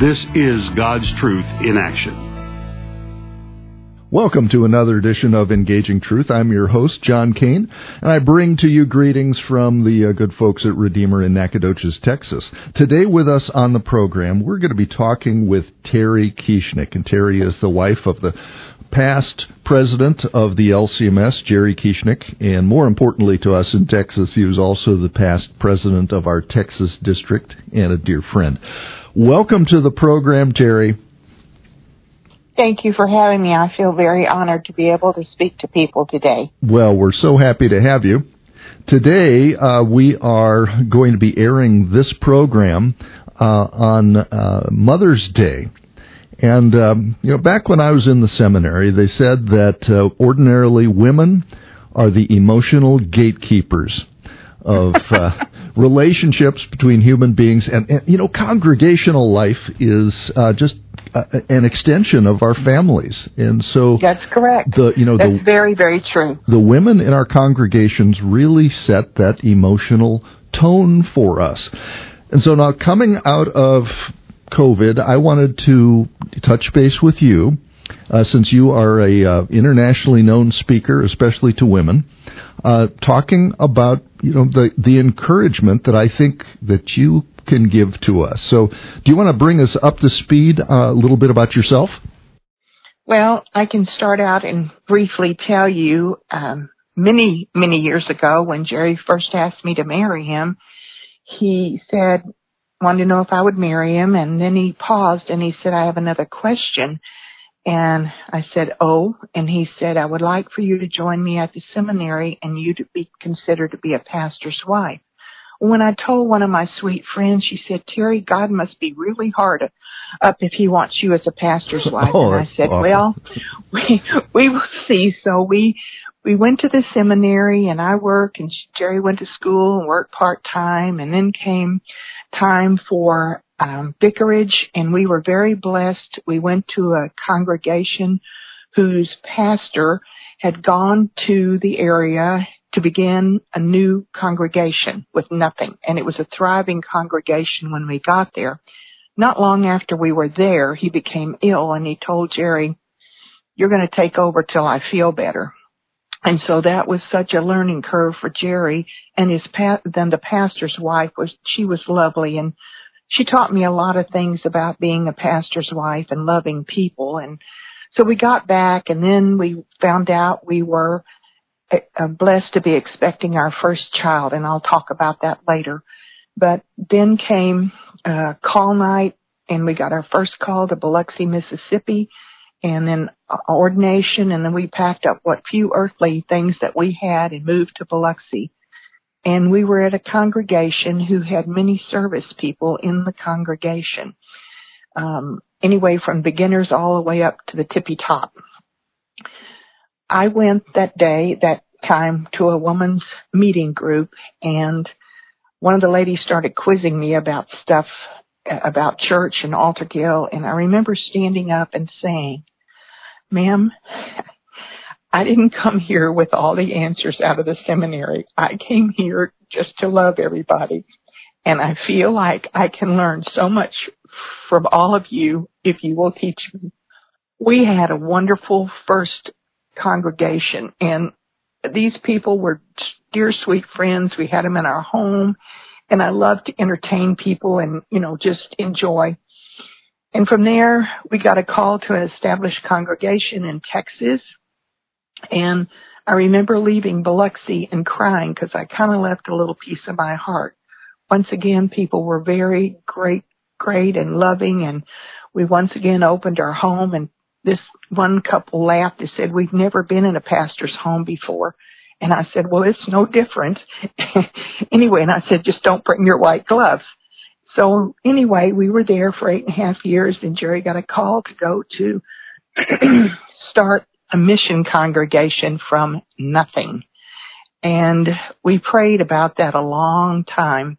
This is God's Truth in Action. Welcome to another edition of Engaging Truth. I'm your host, John Kane, and I bring to you greetings from the uh, good folks at Redeemer in Nacogdoches, Texas. Today with us on the program, we're going to be talking with Terry Kieschnick, and Terry is the wife of the past president of the LCMS, Jerry Kieschnick, and more importantly to us in Texas, he was also the past president of our Texas district and a dear friend. Welcome to the program, Terry. Thank you for having me. I feel very honored to be able to speak to people today. Well, we're so happy to have you. Today, uh, we are going to be airing this program uh, on uh, Mother's Day. And, um, you know, back when I was in the seminary, they said that uh, ordinarily women are the emotional gatekeepers of uh, relationships between human beings. And, and, you know, congregational life is uh, just uh, an extension of our families, and so that's correct. The you know that's the, very very true. The women in our congregations really set that emotional tone for us, and so now coming out of COVID, I wanted to touch base with you. Uh, since you are a uh, internationally known speaker, especially to women, uh, talking about you know the the encouragement that I think that you can give to us. So, do you want to bring us up to speed uh, a little bit about yourself? Well, I can start out and briefly tell you um, many, many years ago when Jerry first asked me to marry him, he said, wanted to know if I would marry him, and then he paused and he said, I have another question. And I said, Oh, and he said, I would like for you to join me at the seminary and you to be considered to be a pastor's wife. When I told one of my sweet friends, she said, Terry, God must be really hard up if he wants you as a pastor's wife. Oh, and I said, well, we, we will see. So we, we went to the seminary and I worked and Jerry went to school and worked part time and then came time for um, vicarage and we were very blessed. We went to a congregation whose pastor had gone to the area to begin a new congregation with nothing. And it was a thriving congregation when we got there. Not long after we were there, he became ill and he told Jerry, you're going to take over till I feel better. And so that was such a learning curve for Jerry and his pa- then the pastor's wife was, she was lovely and she taught me a lot of things about being a pastor's wife and loving people. And so we got back and then we found out we were uh, blessed to be expecting our first child, and I'll talk about that later. But then came uh, call night, and we got our first call to Biloxi, Mississippi, and then ordination, and then we packed up what few earthly things that we had and moved to Biloxi. And we were at a congregation who had many service people in the congregation. Um, anyway, from beginners all the way up to the tippy top. I went that day, that time, to a woman's meeting group, and one of the ladies started quizzing me about stuff about church and altar guild, and I remember standing up and saying, Ma'am, I didn't come here with all the answers out of the seminary. I came here just to love everybody. And I feel like I can learn so much from all of you if you will teach me. We had a wonderful first congregation and these people were dear sweet friends. We had them in our home and I loved to entertain people and, you know, just enjoy. And from there, we got a call to an established congregation in Texas. And I remember leaving Biloxi and crying because I kind of left a little piece of my heart. Once again, people were very great, great and loving and we once again opened our home and this one couple laughed and said, we've never been in a pastor's home before. And I said, well, it's no different. anyway, and I said, just don't bring your white gloves. So anyway, we were there for eight and a half years and Jerry got a call to go to start a mission congregation from nothing. And we prayed about that a long time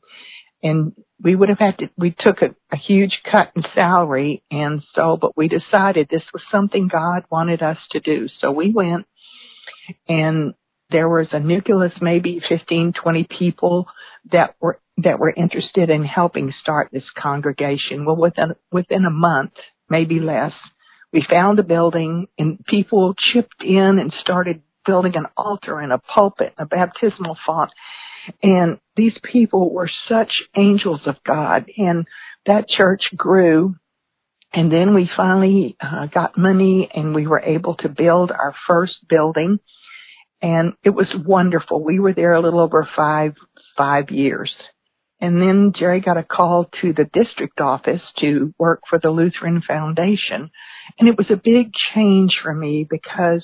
and we would have had to, we took a, a huge cut in salary and so, but we decided this was something God wanted us to do. So we went and there was a nucleus, maybe 15, 20 people that were, that were interested in helping start this congregation. Well, within, within a month, maybe less, we found a building and people chipped in and started building an altar and a pulpit and a baptismal font. And these people were such angels of God and that church grew and then we finally uh, got money and we were able to build our first building and it was wonderful. We were there a little over five, five years. And then Jerry got a call to the district office to work for the Lutheran Foundation. And it was a big change for me because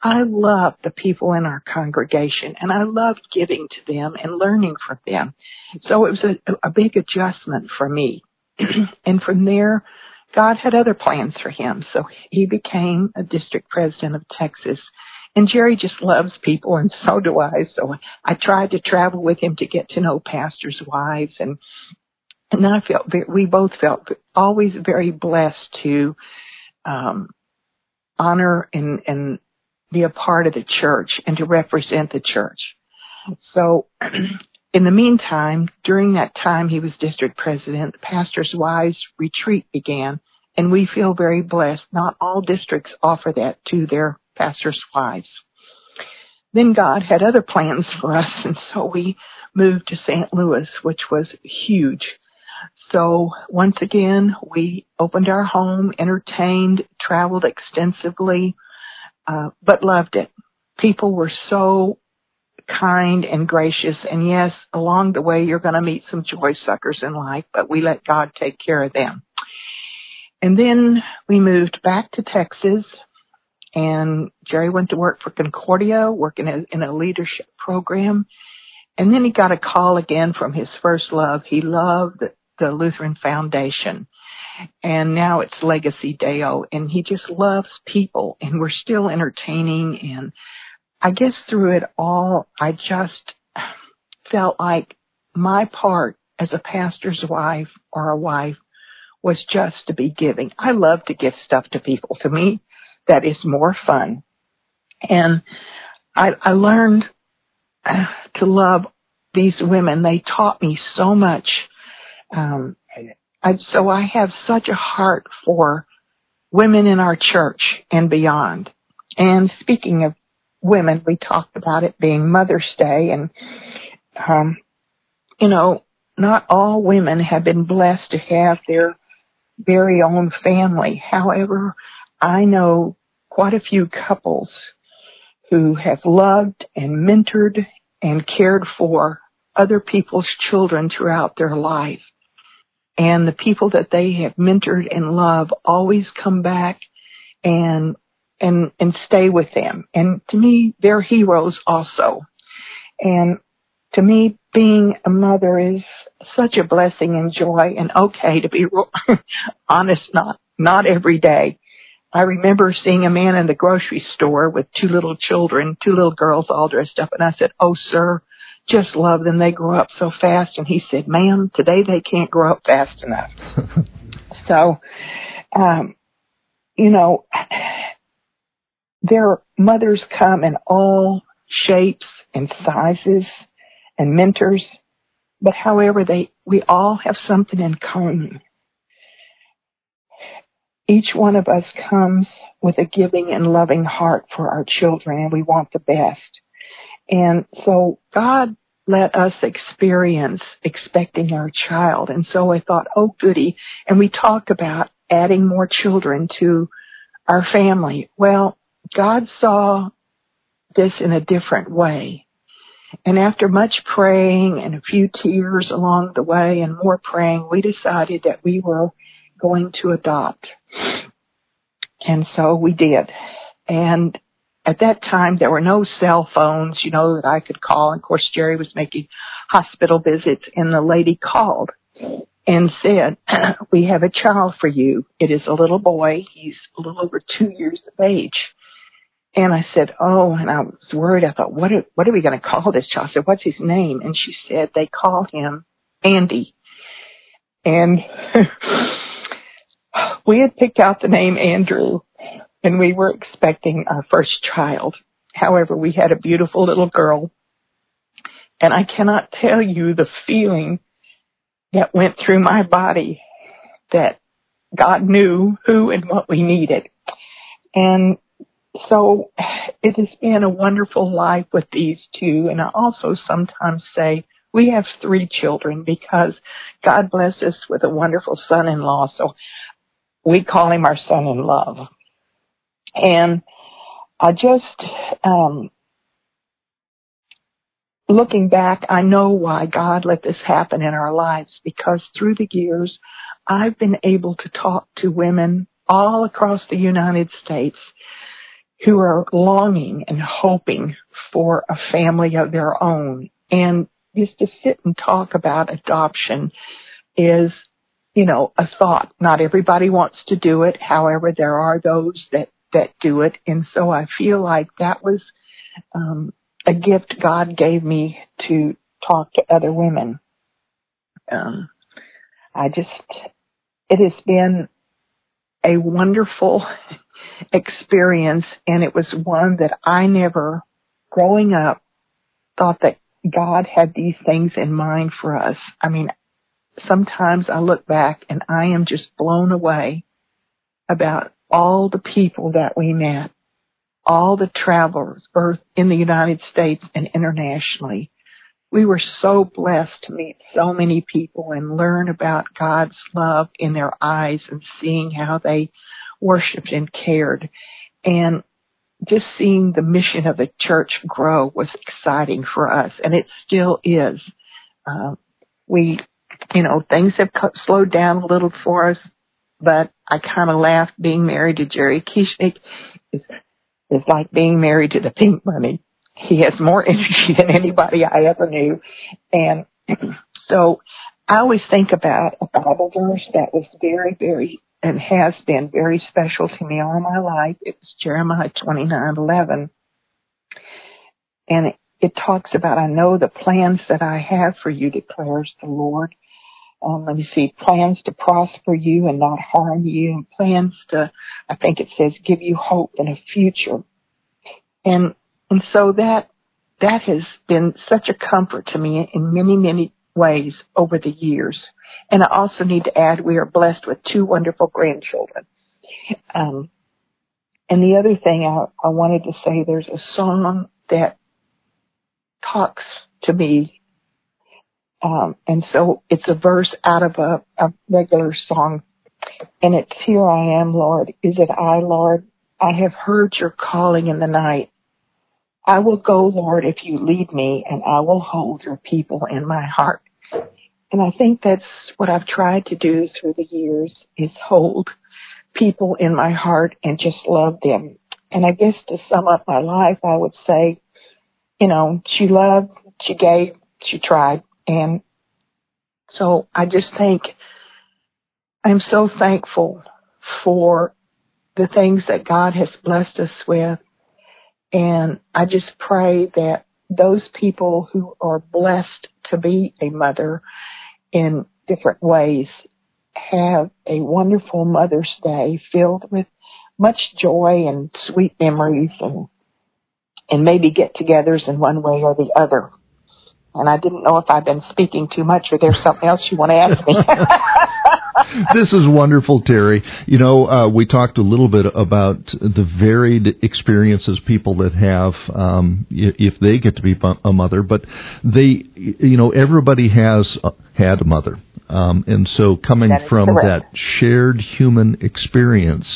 I love the people in our congregation and I loved giving to them and learning from them. So it was a, a big adjustment for me. and from there, God had other plans for him. So he became a district president of Texas. And Jerry just loves people and so do I. So I tried to travel with him to get to know pastors' wives and and I felt we both felt always very blessed to um honor and and be a part of the church and to represent the church. So in the meantime, during that time he was district president, the pastor's wives retreat began and we feel very blessed. Not all districts offer that to their pastor's wives. Then God had other plans for us and so we moved to St. Louis, which was huge. So once again, we opened our home, entertained, traveled extensively, uh, but loved it. People were so kind and gracious. And yes, along the way, you're going to meet some joy suckers in life, but we let God take care of them. And then we moved back to Texas and Jerry went to work for Concordia, working in a leadership program. And then he got a call again from his first love. He loved the Lutheran Foundation and now it's Legacy Deo and he just loves people and we're still entertaining and I guess through it all I just felt like my part as a pastor's wife or a wife was just to be giving. I love to give stuff to people. To me, that is more fun. And I, I learned to love these women. They taught me so much. Um, I, so I have such a heart for women in our church and beyond. And speaking of women, we talked about it being Mother's Day and, um, you know, not all women have been blessed to have their very own family. However, I know quite a few couples who have loved and mentored and cared for other people's children throughout their life. And the people that they have mentored and love always come back and and and stay with them. And to me they're heroes also. And to me being a mother is such a blessing and joy and okay to be honest not not every day I remember seeing a man in the grocery store with two little children, two little girls all dressed up, and I said, Oh, sir, just love them. They grow up so fast. And he said, ma'am, today they can't grow up fast enough. so, um, you know, their mothers come in all shapes and sizes and mentors, but however they, we all have something in common. Each one of us comes with a giving and loving heart for our children and we want the best. And so God let us experience expecting our child. And so I thought, oh goody. And we talked about adding more children to our family. Well, God saw this in a different way. And after much praying and a few tears along the way and more praying, we decided that we were going to adopt. And so we did. And at that time there were no cell phones, you know, that I could call. And of course, Jerry was making hospital visits and the lady called and said, we have a child for you. It is a little boy. He's a little over two years of age. And I said, oh, and I was worried. I thought, what are, what are we going to call this child? I said, what's his name? And she said, they call him Andy. And we had picked out the name Andrew and we were expecting our first child. However, we had a beautiful little girl and I cannot tell you the feeling that went through my body that God knew who and what we needed. And so it has been a wonderful life with these two. And I also sometimes say we have three children because God blessed us with a wonderful son-in-law. So we call him our son in love. And I just, um, looking back, I know why God let this happen in our lives because through the years, I've been able to talk to women all across the United States who are longing and hoping for a family of their own. And just to sit and talk about adoption is, you know, a thought. Not everybody wants to do it. However, there are those that, that do it. And so I feel like that was, um, a gift God gave me to talk to other women. Um, I just, it has been a wonderful experience and it was one that I never, growing up, thought that God had these things in mind for us. I mean, sometimes I look back and I am just blown away about all the people that we met all the travelers, both in the United States and internationally. We were so blessed to meet so many people and learn about God's love in their eyes and seeing how they worshiped and cared. And just seeing the mission of the church grow was exciting for us, and it still is. Uh, we, you know, things have slowed down a little for us, but I kind of laugh being married to Jerry Kieschnick is is like being married to the pink money. He has more energy than anybody I ever knew. And so I always think about a Bible verse that was very, very, and has been very special to me all my life. It was Jeremiah 29:11. And it, it talks about, I know the plans that I have for you, declares the Lord. Um, let me see, plans to prosper you and not harm you, and plans to, I think it says, give you hope and a future. And, and so that, that has been such a comfort to me in many, many ways over the years. And I also need to add we are blessed with two wonderful grandchildren. Um, and the other thing I, I wanted to say, there's a song that talks to me um, and so it's a verse out of a, a regular song. And it's, Here I am, Lord. Is it I, Lord? I have heard your calling in the night. I will go, Lord, if you lead me, and I will hold your people in my heart. And I think that's what I've tried to do through the years is hold people in my heart and just love them. And I guess to sum up my life, I would say, you know, she loved, she gave, she tried. And so I just think I'm so thankful for the things that God has blessed us with. And I just pray that those people who are blessed to be a mother in different ways have a wonderful Mother's Day filled with much joy and sweet memories and and maybe get togethers in one way or the other. And I didn't know if I've been speaking too much or there's something else you want to ask me. this is wonderful, Terry. You know, uh, we talked a little bit about the varied experiences people that have um, if they get to be a mother, but they, you know, everybody has uh, had a mother. Um, and so coming from correct. that shared human experience,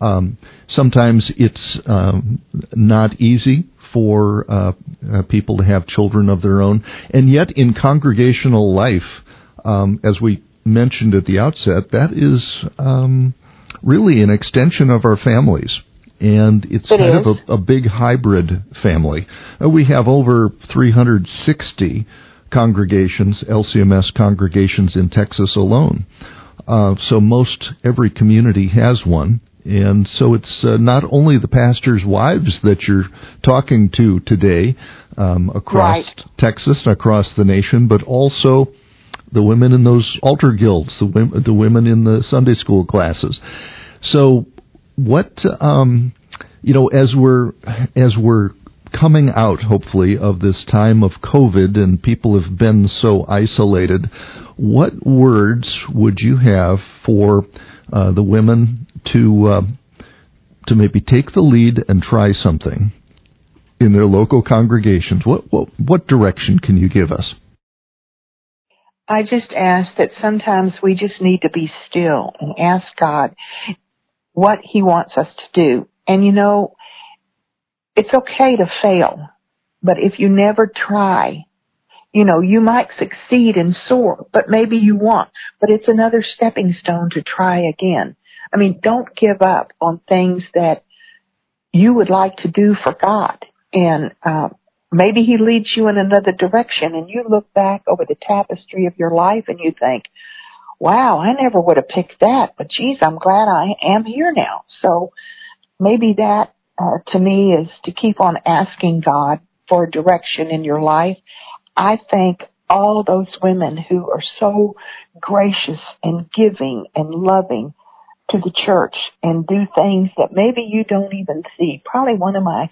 um, sometimes it's um, not easy for uh, uh, people to have children of their own. And yet, in congregational life, um, as we mentioned at the outset, that is um, really an extension of our families. And it's it kind is. of a, a, big hybrid family. Uh, we have over 360 congregations, LCMS congregations in Texas alone. Uh, so most every community has one. And so it's uh, not only the pastors' wives that you're talking to today um, across right. Texas, across the nation, but also the women in those altar guilds, the women, the women in the Sunday school classes. So, what um, you know, as we're as we're coming out, hopefully, of this time of COVID and people have been so isolated, what words would you have for uh, the women to uh, to maybe take the lead and try something in their local congregations? What what what direction can you give us? I just ask that sometimes we just need to be still and ask God what He wants us to do. And you know, it's okay to fail, but if you never try, you know, you might succeed and soar, but maybe you won't. But it's another stepping stone to try again. I mean, don't give up on things that you would like to do for God. And uh, maybe He leads you in another direction, and you look back over the tapestry of your life and you think, wow, I never would have picked that, but geez, I'm glad I am here now. So maybe that uh, to me is to keep on asking God for direction in your life. I thank all those women who are so gracious and giving and loving to the church and do things that maybe you don't even see. Probably one of my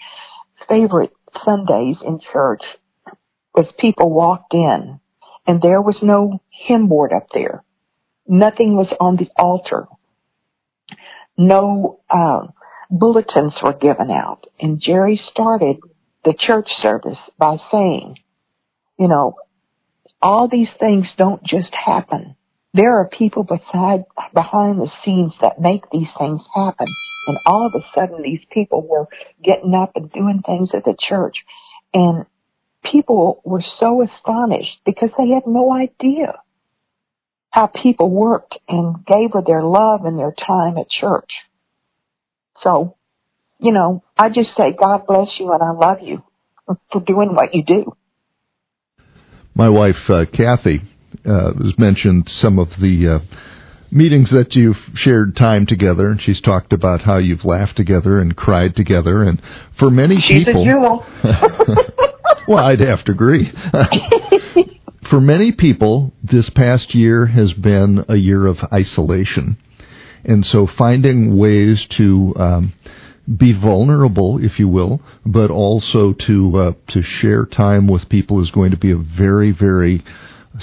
favorite Sundays in church was people walked in and there was no hymn board up there. Nothing was on the altar. No uh, bulletins were given out. And Jerry started the church service by saying, you know, all these things don't just happen. There are people beside, behind the scenes that make these things happen. And all of a sudden these people were getting up and doing things at the church. And people were so astonished because they had no idea how people worked and gave of their love and their time at church. So, you know, I just say God bless you and I love you for doing what you do. My wife, uh, Kathy, uh, has mentioned some of the uh, meetings that you've shared time together, and she's talked about how you've laughed together and cried together. And for many She's people, a jewel. well, I'd have to agree. for many people, this past year has been a year of isolation. And so finding ways to um, be vulnerable, if you will, but also to uh, to share time with people is going to be a very, very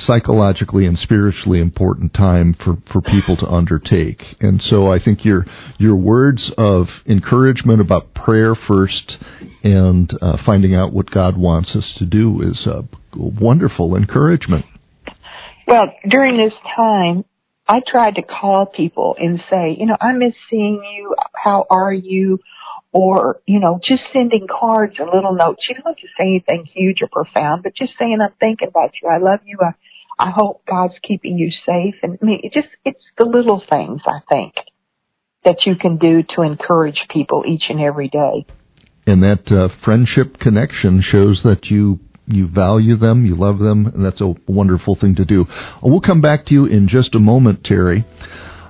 psychologically and spiritually important time for, for people to undertake. And so I think your your words of encouragement about prayer first and uh, finding out what God wants us to do is a wonderful encouragement. Well, during this time, I tried to call people and say, you know, I miss seeing you. How are you? Or, you know, just sending cards and little notes. You don't have to say anything huge or profound, but just saying, I'm thinking about you. I love you. I, I hope God's keeping you safe. And I mean, it just, it's the little things, I think, that you can do to encourage people each and every day. And that uh, friendship connection shows that you you value them, you love them, and that's a wonderful thing to do. We'll come back to you in just a moment, Terry.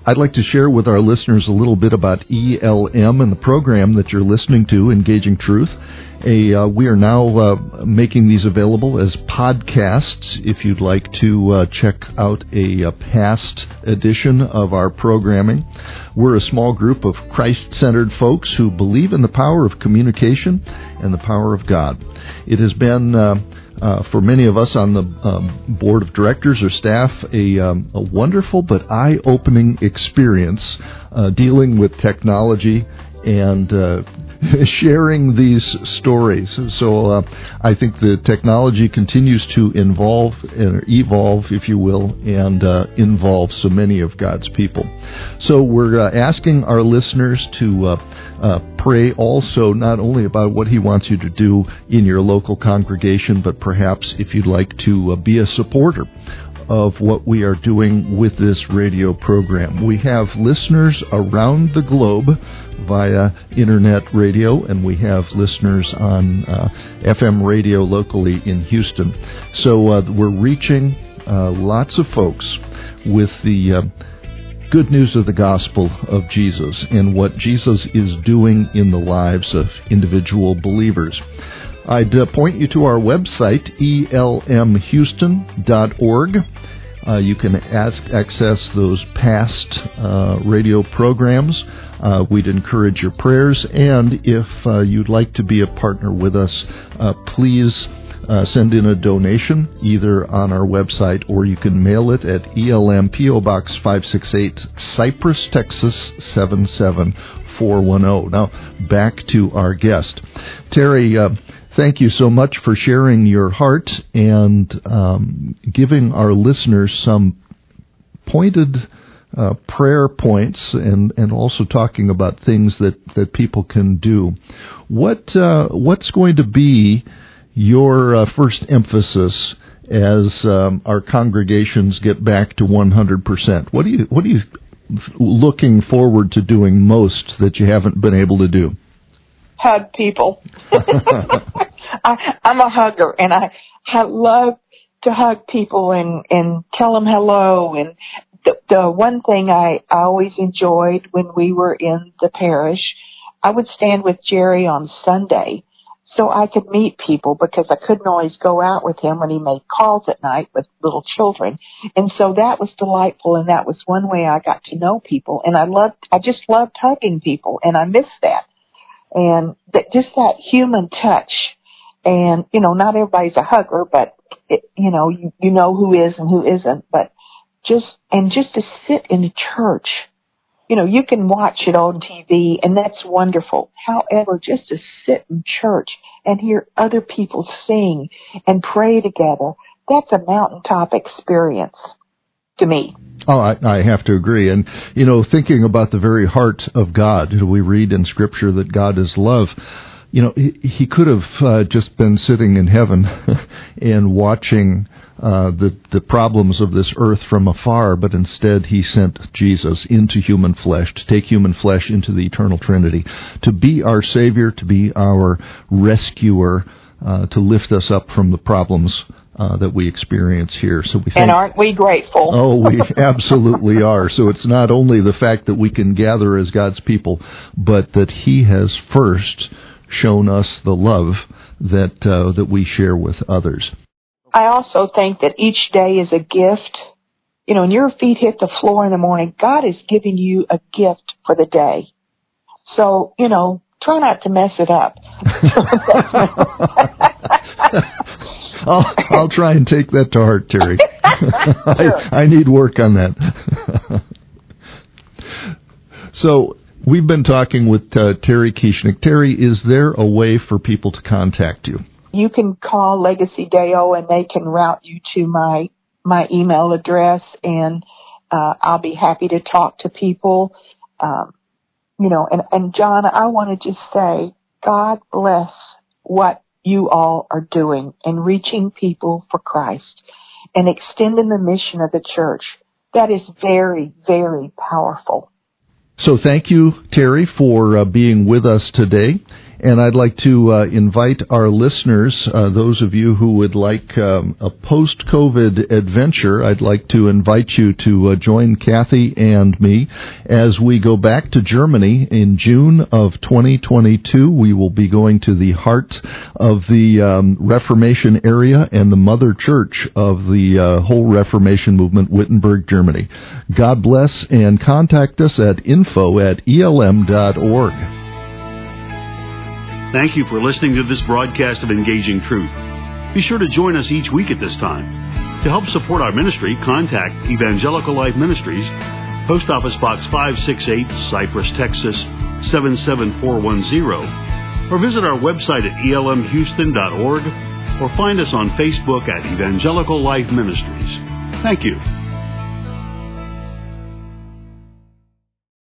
I'd like to share with our listeners a little bit about ELM and the program that you're listening to, Engaging Truth. A, uh, we are now uh, making these available as podcasts. If you'd like to uh, check out a, a, past edition of our programming, we're a small group of Christ-centered folks who believe in the power of communication and the power of God. It has been uh, for many of us on the um, board of directors or staff, a, um, a wonderful but eye opening experience uh, dealing with technology and uh, sharing these stories. So uh, I think the technology continues to involve, uh, evolve, if you will, and uh, involve so many of God's people. So we're uh, asking our listeners to uh, uh, pray also not only about what He wants you to do in your local congregation, but perhaps if you'd like to be a supporter of what we are doing with this radio program. We have listeners around the globe via internet radio, and we have listeners on uh, FM radio locally in Houston. So uh, we're reaching uh, lots of folks with the good news of the gospel of Jesus and what Jesus is doing in the lives of individual believers. I'd uh, point you to our website, elmhouston.org. Uh, you can ask, access those past uh, radio programs. Uh, we'd encourage your prayers, and if uh, you'd like to be a partner with us, uh, please uh, send in a donation either on our website or you can mail it at ELM PO Box 568, Cypress, Texas 77410. Now, back to our guest. Terry, uh, thank you so much for sharing your heart and um, giving our listeners some pointed uh, prayer points and, and also talking about things that, that people can do. What uh, what's going to be your uh, first emphasis as um, our congregations get back to 100%? What do you what are you looking forward to doing most that you haven't been able to do? Hug people. I, I'm a hugger, and I, I love to hug people and and tell them hello. And the, the one thing I, I always enjoyed when we were in the parish, I would stand with Jerry on Sunday so I could meet people because I couldn't always go out with him when he made calls at night with little children. And so that was delightful and that was one way I got to know people and I loved, I just loved hugging people and I miss that. And that, just that human touch and, you know, not everybody's a hugger, but it, you know, you, you know who is and who isn't, but just, and just to sit in a church you know, you can watch it on TV and that's wonderful. However, just to sit in church and hear other people sing and pray together, that's a mountaintop experience to me. Oh, I, I have to agree. And, you know, thinking about the very heart of God, we read in Scripture that God is love you know, he, he could have uh, just been sitting in heaven and watching uh, the the problems of this earth from afar, but instead he sent Jesus into human flesh to take human flesh into the eternal Trinity, to be our Savior, to be our rescuer, uh, to lift us up from the problems uh, that we experience here. So we and aren't we grateful? oh, we absolutely are. So it's not only the fact that we can gather as God's people, but that He has first shown us the love that uh, that we share with others. I also think that each day is a gift. You know, when your feet hit the floor in the morning, God is giving you a gift for the day. So, you know, try not to mess it up. I'll, I'll try and take that to heart, Terry. I, I need work on that. so, We've been talking with uh, Terry Kieschnick. Terry, is there a way for people to contact you? You can call Legacy Deo and they can route you to my my email address, and uh, I'll be happy to talk to people. Um, you know, and and John, I want to just say, God bless what you all are doing in reaching people for Christ and extending the mission of the church. That is very, very powerful. So thank you, Terry, for uh, being with us today. And I'd like to uh, invite our listeners, uh, those of you who would like um, a post COVID adventure, I'd like to invite you to uh, join Kathy and me as we go back to Germany in June of 2022. We will be going to the heart of the um, Reformation area and the mother church of the uh, whole Reformation movement, Wittenberg, Germany. God bless and contact us at info at elm.org. Thank you for listening to this broadcast of Engaging Truth. Be sure to join us each week at this time. To help support our ministry, contact Evangelical Life Ministries, Post Office Box 568, Cypress, Texas 77410, or visit our website at elmhouston.org or find us on Facebook at Evangelical Life Ministries. Thank you.